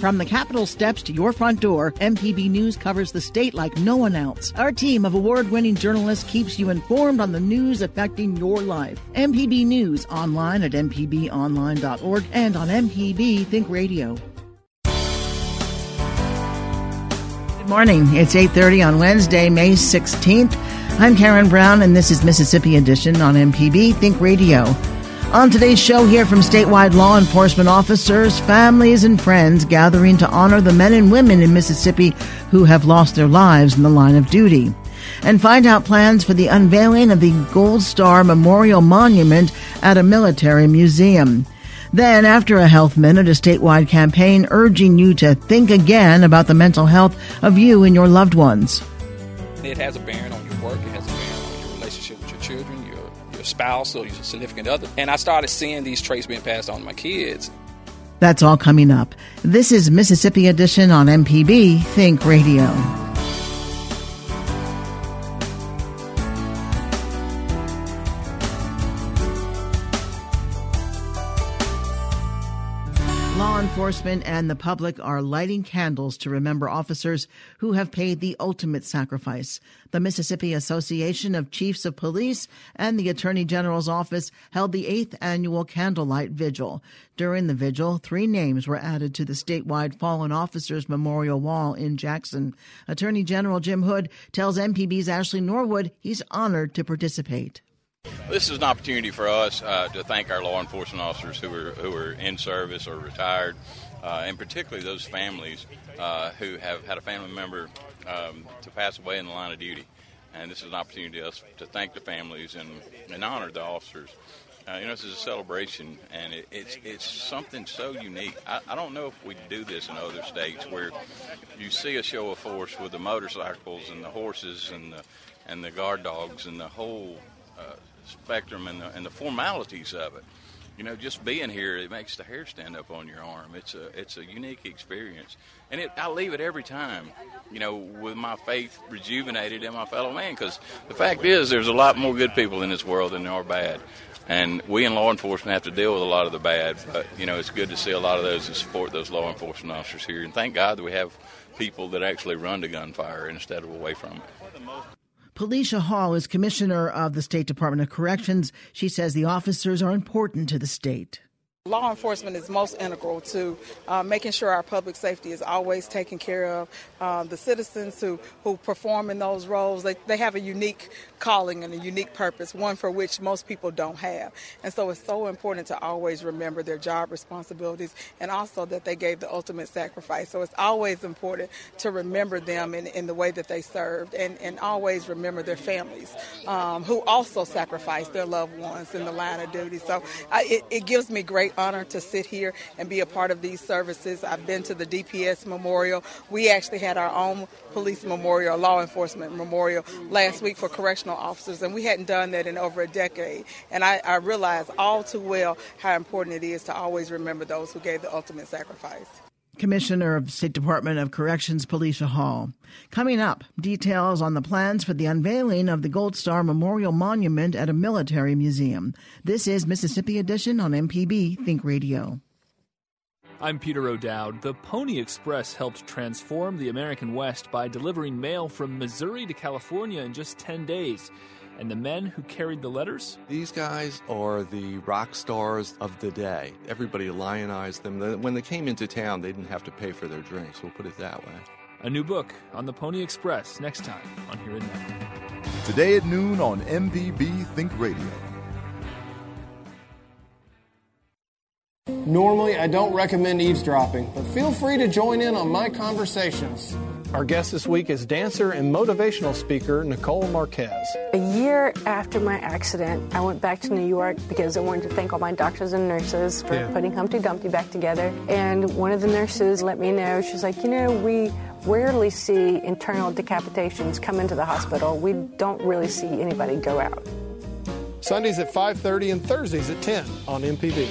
From the Capitol steps to your front door, MPB News covers the state like no one else. Our team of award winning journalists keeps you informed on the news affecting your life. MPB News online at mpbonline.org and on MPB Think Radio. Good morning. It's 8:30 on Wednesday, May 16th. I'm Karen Brown and this is Mississippi Edition on MPB Think Radio. On today's show, hear from statewide law enforcement officers, families, and friends gathering to honor the men and women in Mississippi who have lost their lives in the line of duty. And find out plans for the unveiling of the Gold Star Memorial Monument at a military museum. Then, after a health minute, a statewide campaign urging you to think again about the mental health of you and your loved ones. It has a bearing on your spouse or your significant other. And I started seeing these traits being passed on to my kids. That's all coming up. This is Mississippi Edition on MPB Think Radio. Enforcement and the public are lighting candles to remember officers who have paid the ultimate sacrifice. The Mississippi Association of Chiefs of Police and the Attorney General's office held the eighth annual candlelight vigil. During the vigil, three names were added to the statewide Fallen Officers Memorial Wall in Jackson. Attorney General Jim Hood tells MPB's Ashley Norwood he's honored to participate. This is an opportunity for us uh, to thank our law enforcement officers who are who are in service or retired, uh, and particularly those families uh, who have had a family member um, to pass away in the line of duty. And this is an opportunity to us to thank the families and, and honor the officers. Uh, you know, this is a celebration, and it, it's it's something so unique. I, I don't know if we do this in other states where you see a show of force with the motorcycles and the horses and the and the guard dogs and the whole uh, spectrum and the, and the formalities of it. You know, just being here, it makes the hair stand up on your arm. It's a it's a unique experience, and it, I leave it every time. You know, with my faith rejuvenated in my fellow man, because the fact is, there's a lot more good people in this world than there are bad, and we in law enforcement have to deal with a lot of the bad. But you know, it's good to see a lot of those who support those law enforcement officers here, and thank God that we have people that actually run to gunfire instead of away from it. Pelicia Hall is commissioner of the State Department of Corrections. She says the officers are important to the state. Law enforcement is most integral to uh, making sure our public safety is always taken care of. Uh, the citizens who, who perform in those roles, they, they have a unique calling and a unique purpose, one for which most people don't have. And so it's so important to always remember their job responsibilities and also that they gave the ultimate sacrifice. So it's always important to remember them in, in the way that they served and, and always remember their families um, who also sacrificed their loved ones in the line of duty. So I, it, it gives me great honor to sit here and be a part of these services. I've been to the DPS Memorial. We actually had our own police memorial, law enforcement memorial last week for correctional officers, and we hadn't done that in over a decade. And I, I realize all too well how important it is to always remember those who gave the ultimate sacrifice. Commissioner of State Department of Corrections, Pelicia Hall. Coming up, details on the plans for the unveiling of the Gold Star Memorial Monument at a military museum. This is Mississippi Edition on MPB Think Radio. I'm Peter O'Dowd. The Pony Express helped transform the American West by delivering mail from Missouri to California in just 10 days. And the men who carried the letters? These guys are the rock stars of the day. Everybody lionized them. When they came into town, they didn't have to pay for their drinks. We'll put it that way. A new book on the Pony Express next time on Here and Now. Today at noon on MPB Think Radio. Normally, I don't recommend eavesdropping, but feel free to join in on my conversations. Our guest this week is dancer and motivational speaker Nicole Marquez. A year after my accident, I went back to New York because I wanted to thank all my doctors and nurses for Yeah. putting Humpty Dumpty back together. And one of the nurses let me know, she's like, you know, we rarely see internal decapitations come into the hospital. We don't really see anybody go out. Sundays at 5:30 and Thursdays at 10 on MPB.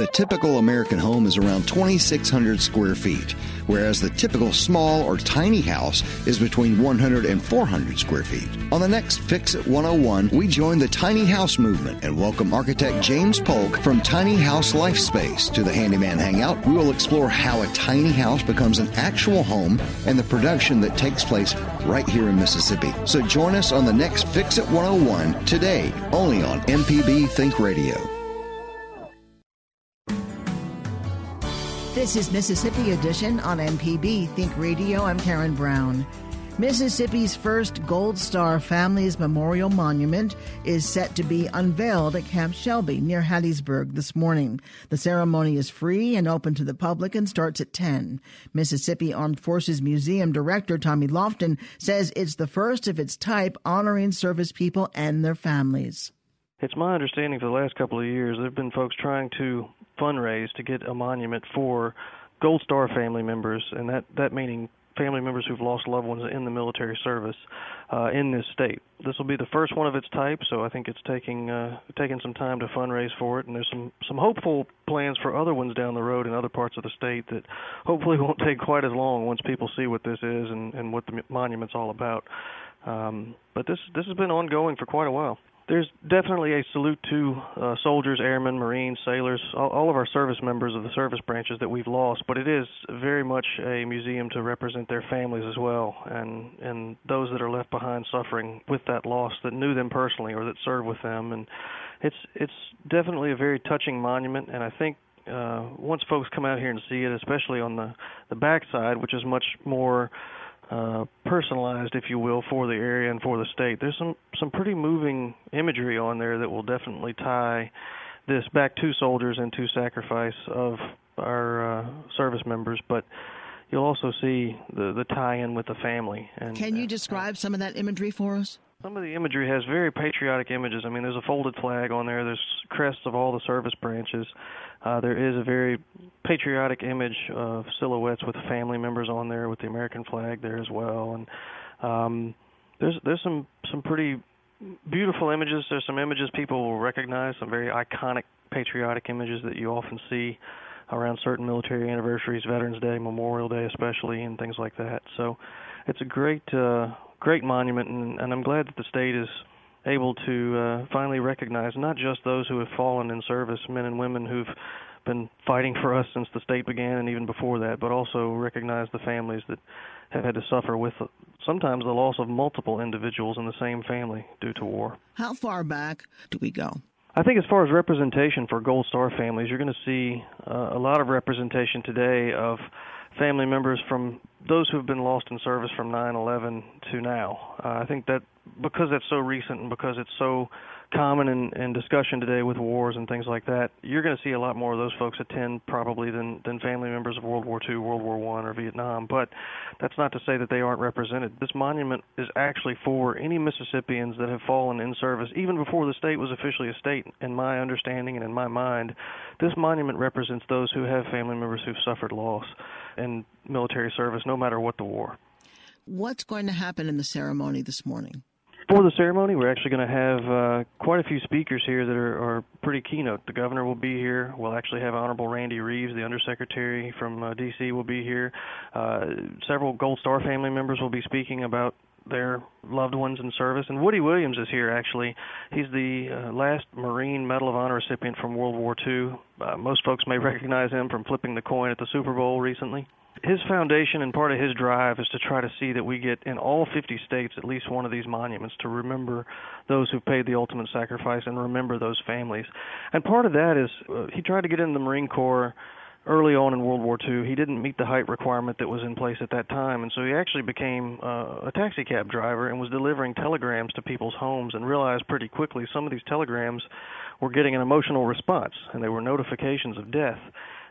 The typical American home is around 2,600 square feet, whereas the typical small or tiny house is between 100 and 400 square feet. On the next Fix It 101, we join the tiny house movement and welcome architect James Polk from Tiny House Life Space to the Handyman Hangout. We will explore how a tiny house becomes an actual home and the production that takes place right here in Mississippi. So join us on the next Fix It 101 today, only on MPB Think Radio. This is Mississippi Edition on MPB Think Radio. I'm Karen Brown. Mississippi's first Gold Star Families Memorial Monument is set to be unveiled at Camp Shelby near Hattiesburg this morning. The ceremony is free and open to the public and starts at 10. Mississippi Armed Forces Museum Director Tommy Lofton says it's the first of its type honoring service people and their families. It's my understanding for the last couple of years there have been folks trying to fundraise to get a monument for Gold Star family members, and that that meaning family members who've lost loved ones in the military service uh, in this state. This will be the first one of its type, so I think it's taking uh, taking some time to fundraise for it. And there's some some hopeful plans for other ones down the road in other parts of the state that hopefully won't take quite as long once people see what this is and, and what the monument's all about. Um, but this this has been ongoing for quite a while there's definitely a salute to uh, soldiers, airmen, Marines, sailors, all, all, of our service members of the service branches that we've lost. But it is very much a museum to represent their families as well, and and those that are left behind suffering with that loss that knew them personally or that served with them. And it's it's definitely a very touching monument, and I think. Uh, once folks come out here and see it, especially on the the backside, which is much more personalized, if you will, for the area and for the state. There's some some pretty moving imagery on there that will definitely tie this back to soldiers and to sacrifice of our uh, service members, but you'll also see the the tie-in with the family. And can you uh, describe some of that imagery for us? Some of the imagery has very patriotic images. I mean, there's a folded flag on there. There's crests of all the service branches. Uh, there is a very patriotic image of silhouettes with family members on there, with the American flag there as well. And um, there's there's some some pretty beautiful images. There's some images people will recognize. Some very iconic patriotic images that you often see around certain military anniversaries, Veterans Day, Memorial Day, especially, and things like that. So it's a great. Uh, great monument, and, and I'm glad that the state is able to uh, finally recognize not just those who have fallen in service, men and women who've been fighting for us since the state began and even before that, but also recognize the families that have had to suffer with sometimes the loss of multiple individuals in the same family due to war. How far back do we go? I think as far as representation for Gold Star families, you're going to see uh, a lot of representation today of family members from those who have been lost in service from 9/11 to now. Uh, I think that because that's so recent and because it's so common in, in discussion today with wars and things like that, you're going to see a lot more of those folks attend probably than than family members of World War II, World War One, or Vietnam. But that's not to say that they aren't represented. This monument is actually for any Mississippians that have fallen in service, even before the state was officially a state. In my understanding and in my mind, this monument represents those who have family members who've suffered loss in military service, no matter what the war. What's going to happen in the ceremony this morning? For the ceremony, we're actually going to have uh, quite a few speakers here that are, are pretty keynote. The governor will be here. We'll actually have Honorable Randy Reeves, the undersecretary from uh, D.C., will be here. Uh, several Gold Star family members will be speaking about their loved ones in service. And Woody Williams is here actually. He's the uh, last Marine Medal of Honor recipient from World War II. Uh, most folks may recognize him from flipping the coin at the Super Bowl recently his foundation and part of his drive is to try to see that we get in all 50 states at least one of these monuments to remember those who paid the ultimate sacrifice and remember those families. And part of that is uh, he tried to get in the Marine Corps early on in World War II. He didn't meet the height requirement that was in place at that time, and so he actually became uh, a taxi cab driver and was delivering telegrams to people's homes and realized pretty quickly some of these telegrams were getting an emotional response and they were notifications of death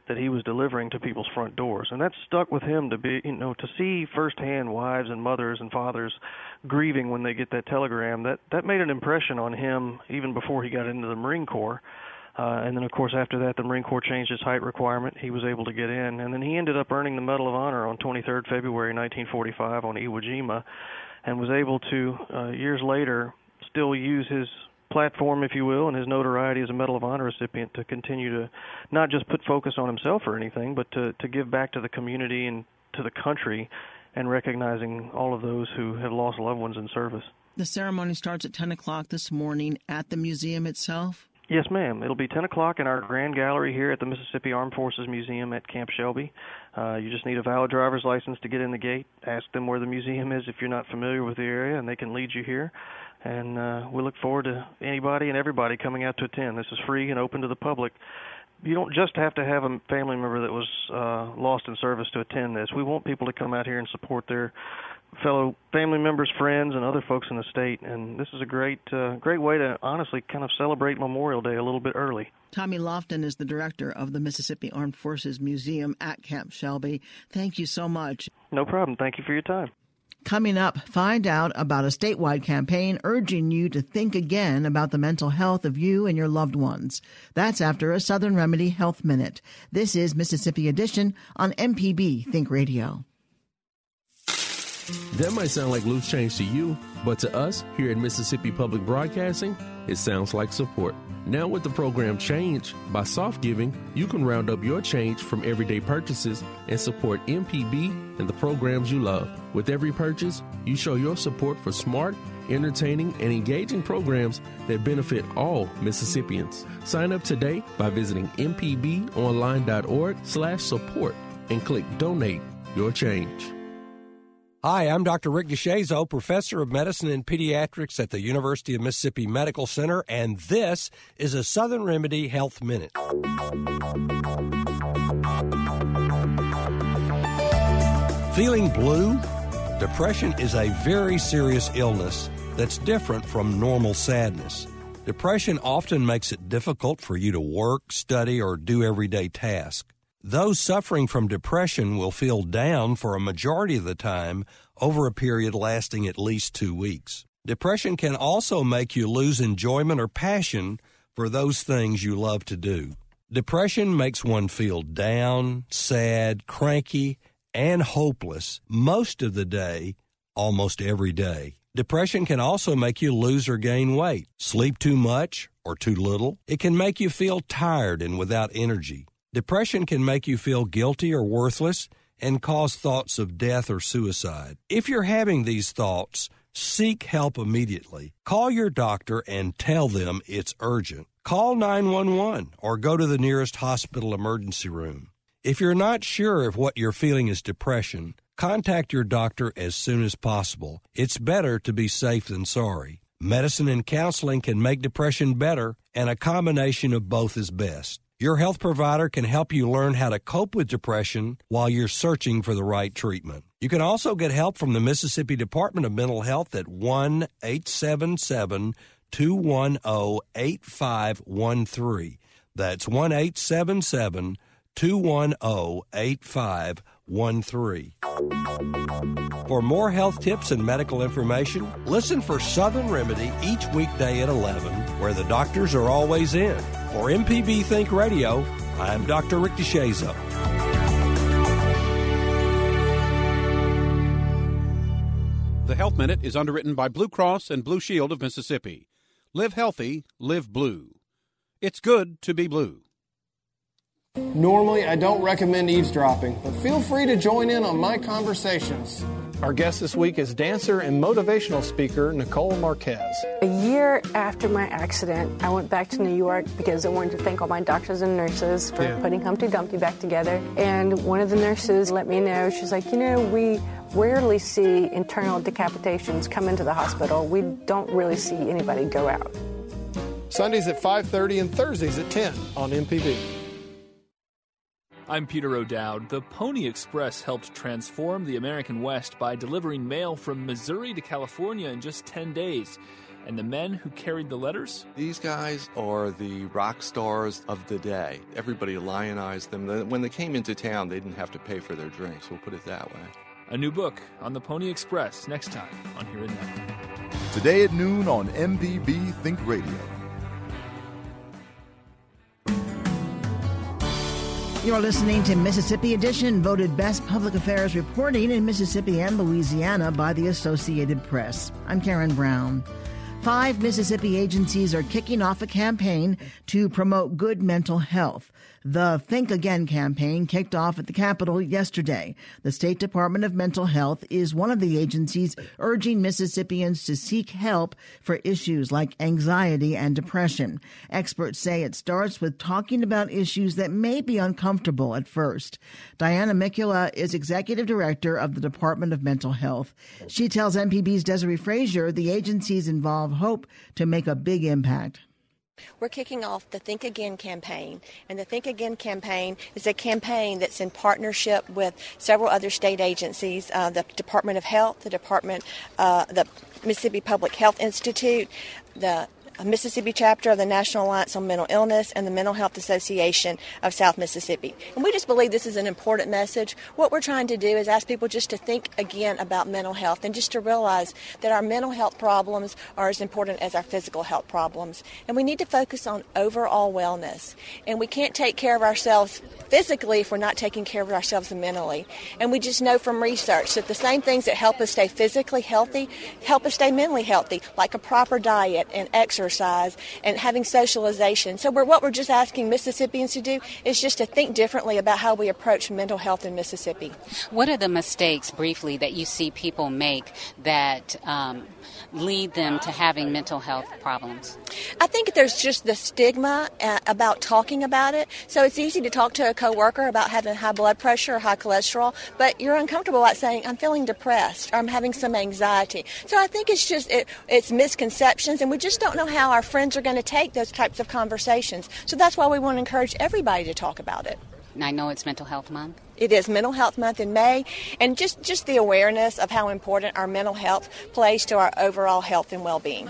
that he was delivering to people's front doors. And that stuck with him to be you know to see firsthand wives and mothers and fathers grieving when they get that telegram. That that made an impression on him even before he got into the marine corps. Uh, and then, of course, after that, the Marine Corps changed its height requirement. He was able to get in, and then he ended up earning the Medal of Honor on 23rd February 1945 on Iwo Jima, and was able to uh, years later still use his platform, if you will, and his notoriety as a Medal of Honor recipient to continue to not just put focus on himself or anything, but to to give back to the community and to the country, and recognizing all of those who have lost loved ones in service. The ceremony starts at 10 o'clock this morning at the museum itself. Yes, ma'am. It'll be 10 o'clock in our grand gallery here at the Mississippi Armed Forces Museum at Camp Shelby. Uh, you just need a valid driver's license to get in the gate. Ask them where the museum is if you're not familiar with the area, and they can lead you here. And uh, we look forward to anybody and everybody coming out to attend. This is free and open to the public. You don't just have to have a family member that was uh, lost in service to attend this. We want people to come out here and support their fellow family members, friends, and other folks in the state. And this is a great, uh, great way to honestly kind of celebrate Memorial Day a little bit early. Tommy Lofton is the director of the Mississippi Armed Forces Museum at Camp Shelby. Thank you so much. No problem. Thank you for your time. Coming up, find out about a statewide campaign urging you to think again about the mental health of you and your loved ones. That's after a Southern Remedy Health Minute. This is Mississippi Edition on MPB Think Radio. That might sound like loose change to you, but to us here at Mississippi Public Broadcasting, it sounds like support. Now, with the program Change by Soft Giving, you can round up your change from everyday purchases and support MPB and the programs you love. With every purchase, you show your support for smart, entertaining, and engaging programs that benefit all Mississippians. Sign up today by visiting mpbonline.org/support and click Donate Your Change. Hi, I'm Dr. Rick DeShazo, professor of medicine and pediatrics at the University of Mississippi Medical Center, and this is a Southern Remedy Health Minute. Feeling blue? Depression is a very serious illness that's different from normal sadness. Depression often makes it difficult for you to work, study, or do everyday tasks. Those suffering from depression will feel down for a majority of the time over a period lasting at least two weeks. Depression can also make you lose enjoyment or passion for those things you love to do. Depression makes one feel down, sad, cranky, and hopeless most of the day, almost every day. Depression can also make you lose or gain weight, sleep too much or too little. It can make you feel tired and without energy. Depression can make you feel guilty or worthless and cause thoughts of death or suicide. If you're having these thoughts, seek help immediately. Call your doctor and tell them it's urgent. Call 911 or go to the nearest hospital emergency room. If you're not sure if what you're feeling is depression, contact your doctor as soon as possible. It's better to be safe than sorry. Medicine and counseling can make depression better, and a combination of both is best. Your health provider can help you learn how to cope with depression while you're searching for the right treatment. You can also get help from the Mississippi Department of Mental Health at 1 877 210 8513. That's 1 877 210 8513. For more health tips and medical information, listen for Southern Remedy each weekday at 11, where the doctors are always in. For MPB Think Radio, I'm Dr. Rick DeShazo. The Health Minute is underwritten by Blue Cross and Blue Shield of Mississippi. Live healthy, live blue. It's good to be blue. Normally, I don't recommend eavesdropping, but feel free to join in on my conversations. Our guest this week is dancer and motivational speaker Nicole Marquez. A year after my accident, I went back to New York because I wanted to thank all my doctors and nurses for Yeah. putting Humpty Dumpty back together. And one of the nurses let me know, she's like, you know, we rarely see internal decapitations come into the hospital. We don't really see anybody go out. Sundays at 5:30 and Thursdays at 10 on MPB. I'm Peter O'Dowd. The Pony Express helped transform the American West by delivering mail from Missouri to California in just 10 days. And the men who carried the letters? These guys are the rock stars of the day. Everybody lionized them. When they came into town, they didn't have to pay for their drinks. We'll put it that way. A new book on the Pony Express next time on Here and Now. Today at noon on MPB Think Radio. You're listening to Mississippi Edition, voted Best Public Affairs Reporting in Mississippi and Louisiana by the Associated Press. I'm Karen Brown. Five Mississippi agencies are kicking off a campaign to promote good mental health. The Think Again campaign kicked off at the Capitol yesterday. The State Department of Mental Health is one of the agencies urging Mississippians to seek help for issues like anxiety and depression. Experts say it starts with talking about issues that may be uncomfortable at first. Diana Mikula is executive director of the Department of Mental Health. She tells MPB's Desiree Frazier the agencies involve hope to make a big impact. We're kicking off the Think Again campaign, and the Think Again campaign is a campaign that's in partnership with several other state agencies, uh, the Department of Health, the Department, uh, the Mississippi Public Health Institute, the a Mississippi chapter of the National Alliance on Mental Illness and the Mental Health Association of South Mississippi. And we just believe this is an important message. What we're trying to do is ask people just to think again about mental health and just to realize that our mental health problems are as important as our physical health problems. And we need to focus on overall wellness. And we can't take care of ourselves physically if we're not taking care of ourselves mentally. And we just know from research that the same things that help us stay physically healthy help us stay mentally healthy, like a proper diet and exercise exercise and having socialization. So we're, what we're just asking Mississippians to do is just to think differently about how we approach mental health in Mississippi. What are the mistakes, briefly, that you see people make that um, lead them to having mental health problems? I think there's just the stigma uh, about talking about it. So it's easy to talk to a coworker about having high blood pressure or high cholesterol, but you're uncomfortable about saying, I'm feeling depressed or I'm having some anxiety. So I think it's just, it, it's misconceptions and we just don't know how our friends are going to take those types of conversations. So that's why we want to encourage everybody to talk about it. I know it's Mental Health Month. It is Mental Health Month in May, and just, just the awareness of how important our mental health plays to our overall health and well being.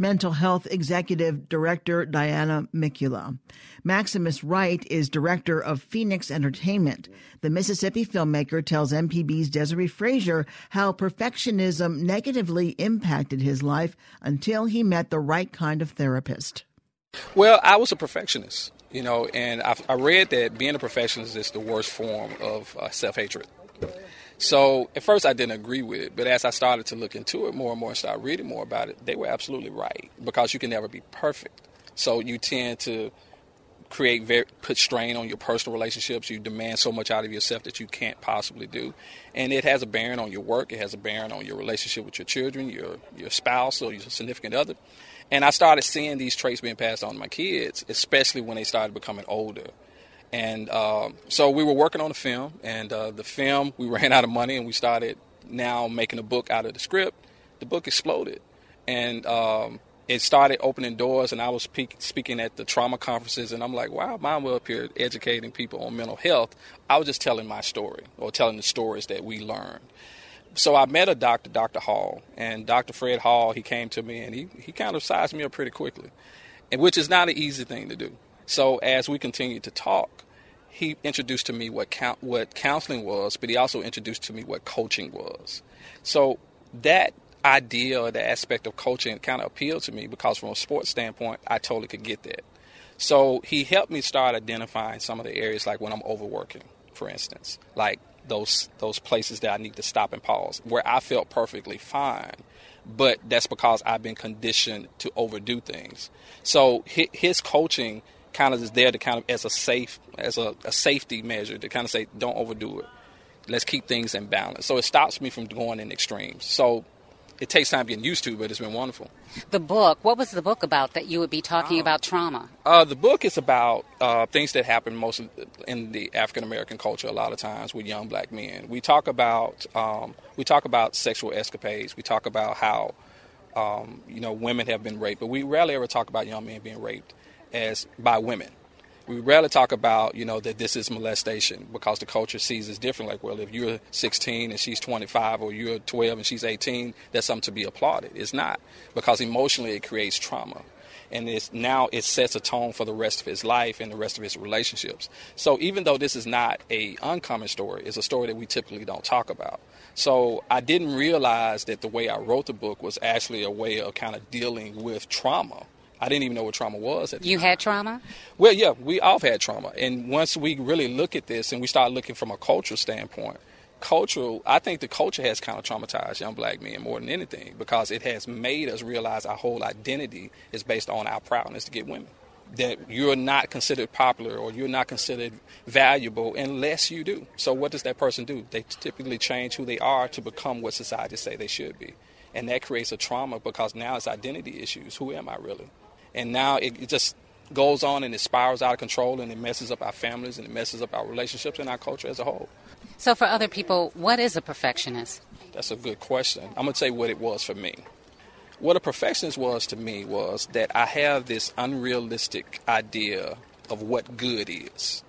Mental Health Executive Director Diana Mikula. Maximus Wright is director of Phoenix Entertainment. The Mississippi filmmaker tells MPB's Desiree Frazier how perfectionism negatively impacted his life until he met the right kind of therapist. Well, I was a perfectionist you know, and I, I read that being a perfectionist is the worst form of uh, self hatred. So at first I didn't agree with it, but as I started to look into it more and more and start reading more about it, they were absolutely right because you can never be perfect. So you tend to create very put strain on your personal relationships. You demand so much out of yourself that you can't possibly do, and it has a bearing on your work. It has a bearing on your relationship with your children, your your spouse, or your significant other. And I started seeing these traits being passed on to my kids, especially when they started becoming older. And uh, so we were working on a film, and uh, the film, we ran out of money, and we started now making a book out of the script. The book exploded. And um, it started opening doors, and I was pe- speaking at the trauma conferences, and I'm like, wow, mom up here educating people on mental health. I was just telling my story or telling the stories that we learned so I met a doctor, Dr. Hall, and Dr. Fred Hall. He came to me and he, he kind of sized me up pretty quickly, and which is not an easy thing to do. So as we continued to talk, he introduced to me what count, what counseling was, but he also introduced to me what coaching was. So that idea or the aspect of coaching kind of appealed to me because from a sports standpoint, I totally could get that. So he helped me start identifying some of the areas like when I'm overworking, for instance, like those those places that I need to stop and pause, where I felt perfectly fine, but that's because I've been conditioned to overdo things. So his coaching kind of is there to kind of as a safe as a, a safety measure to kind of say don't overdo it. Let's keep things in balance. So it stops me from going in extremes. So it takes time getting used to, but it's been wonderful. The book, what was the book about that you would be talking uh, about trauma? Uh, the book is about uh, things that happen most in the African American culture. A lot of times with young black men, we talk about um, we talk about sexual escapades. We talk about how um, you know women have been raped, but we rarely ever talk about young men being raped as by women we rarely talk about, you know, that this is molestation because the culture sees it different. Like, well, if you're 16 and she's 25, or you're 12 and she's 18, that's something to be applauded. It's not because emotionally it creates trauma, and it's now it sets a tone for the rest of his life and the rest of his relationships. So even though this is not a uncommon story, it's a story that we typically don't talk about. So I didn't realize that the way I wrote the book was actually a way of kind of dealing with trauma I didn't even know what trauma was. you time. had trauma? Well, yeah, we all had trauma. And once we really look at this and we start looking from a cultural standpoint, cultural, I think the culture has kind of traumatized young black men more than anything because it has made us realize our whole identity is based on our proudness to get women. That you're not considered popular or you're not considered valuable unless you do. So, what does that person do? They typically change who they are to become what society say they should be. And that creates a trauma because now it's identity issues. Who am I really? And now it, it just goes on and it spirals out of control and it messes up our families and it messes up our relationships and our culture as a whole. So, for other people, what is a perfectionist? That's a good question. I'm going to tell you what it was for me. What a perfectionist was to me was that I have this unrealistic idea of what good is.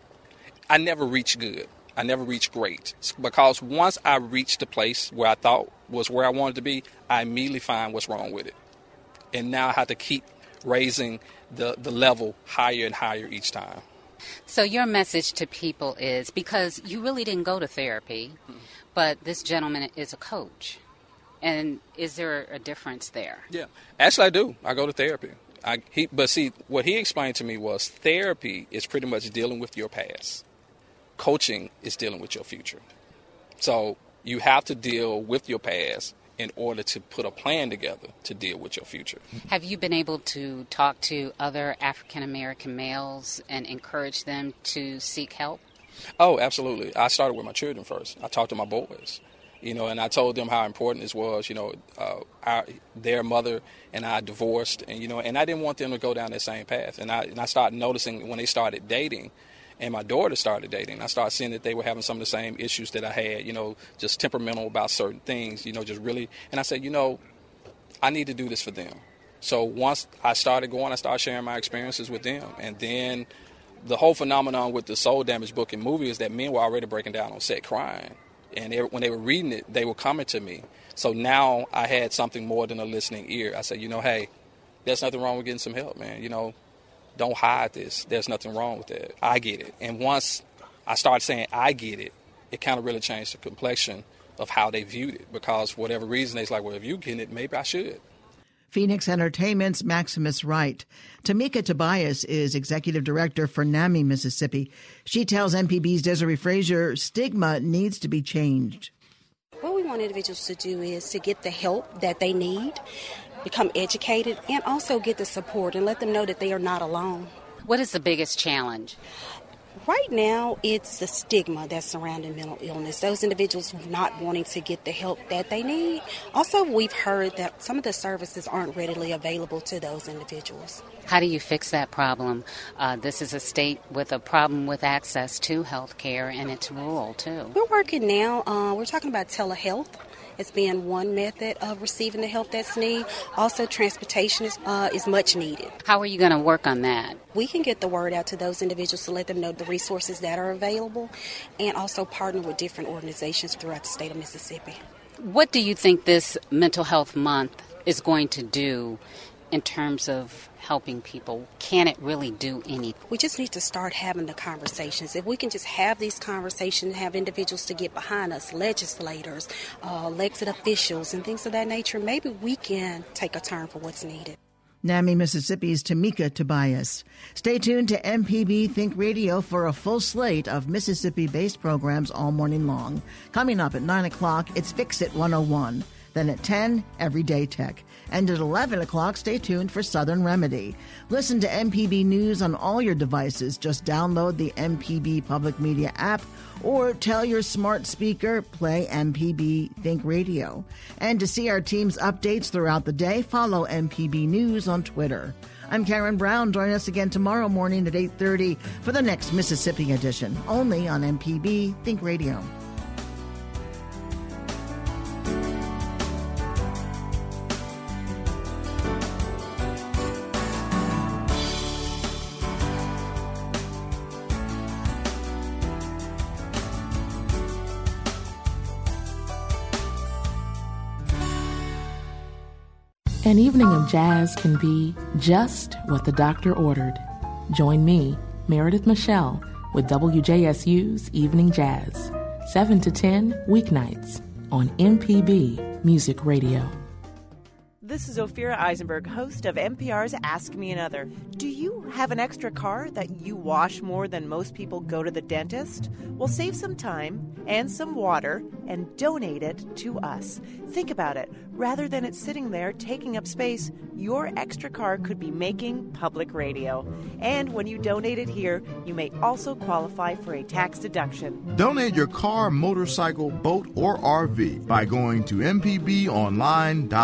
I never reach good. I never reach great because once I reached the place where I thought was where I wanted to be, I immediately find what's wrong with it. And now I have to keep raising the, the level higher and higher each time. So, your message to people is because you really didn't go to therapy, mm-hmm. but this gentleman is a coach. And is there a difference there? Yeah, actually, I do. I go to therapy. I, he, but see, what he explained to me was therapy is pretty much dealing with your past. Coaching is dealing with your future. So you have to deal with your past in order to put a plan together to deal with your future. Have you been able to talk to other African American males and encourage them to seek help? Oh, absolutely. I started with my children first. I talked to my boys, you know, and I told them how important this was. You know, uh, our, their mother and I divorced, and you know, and I didn't want them to go down that same path. And I and I started noticing when they started dating and my daughter started dating. I started seeing that they were having some of the same issues that I had, you know, just temperamental about certain things, you know, just really. And I said, you know, I need to do this for them. So once I started going, I started sharing my experiences with them. And then the whole phenomenon with the Soul Damage book and movie is that men were already breaking down on set crying. And they, when they were reading it, they were coming to me. So now I had something more than a listening ear. I said, you know, hey, there's nothing wrong with getting some help, man. You know, don't hide this. There's nothing wrong with that. I get it. And once I started saying I get it, it kind of really changed the complexion of how they viewed it because for whatever reason they's like, well, if you get it, maybe I should. Phoenix Entertainment's Maximus Wright. Tamika Tobias is executive director for NAMI, Mississippi. She tells MPB's Desiree Frazier stigma needs to be changed. What we want individuals to do is to get the help that they need become educated, and also get the support and let them know that they are not alone. What is the biggest challenge? Right now, it's the stigma that's surrounding mental illness. Those individuals not wanting to get the help that they need. Also, we've heard that some of the services aren't readily available to those individuals. How do you fix that problem? Uh, this is a state with a problem with access to health care, and it's rural too. We're working now. Uh, we're talking about telehealth as being one method of receiving the help that's needed. Also, transportation is, uh, is much needed. How are you going to work on that? We can get the word out to those individuals to let them know the resources that are available and also partner with different organizations throughout the state of Mississippi. What do you think this Mental Health Month is going to do in terms of helping people? Can it really do anything? We just need to start having the conversations. If we can just have these conversations, have individuals to get behind us, legislators, uh, elected officials, and things of that nature, maybe we can take a turn for what's needed. NAMI, Mississippi's Tamika Tobias. Stay tuned to MPB Think Radio for a full slate of Mississippi based programs all morning long. Coming up at 9 o'clock, it's Fix It 101. Then at 10, Everyday Tech. And at 11 o'clock, stay tuned for Southern Remedy. Listen to MPB News on all your devices. Just download the MPB Public Media app or tell your smart speaker, play MPB Think Radio. And to see our team's updates throughout the day, follow MPB News on Twitter. I'm Karen Brown. Join us again tomorrow morning at 8:30 for the next Mississippi edition, only on MPB Think Radio. An evening of jazz can be just what the doctor ordered. Join me, Meredith Michelle, with WJSU's Evening Jazz, 7 to 10 weeknights on MPB Music Radio. This is Ophira Eisenberg, host of NPR's Ask Me Another. Do you have an extra car that you wash more than most people go to the dentist? Well, save some time and some water and donate it to us. Think about it. Rather than it sitting there taking up space, your extra car could be making public radio. And when you donate it here, you may also qualify for a tax deduction. Donate your car, motorcycle, boat, or RV by going to mpbonline.org.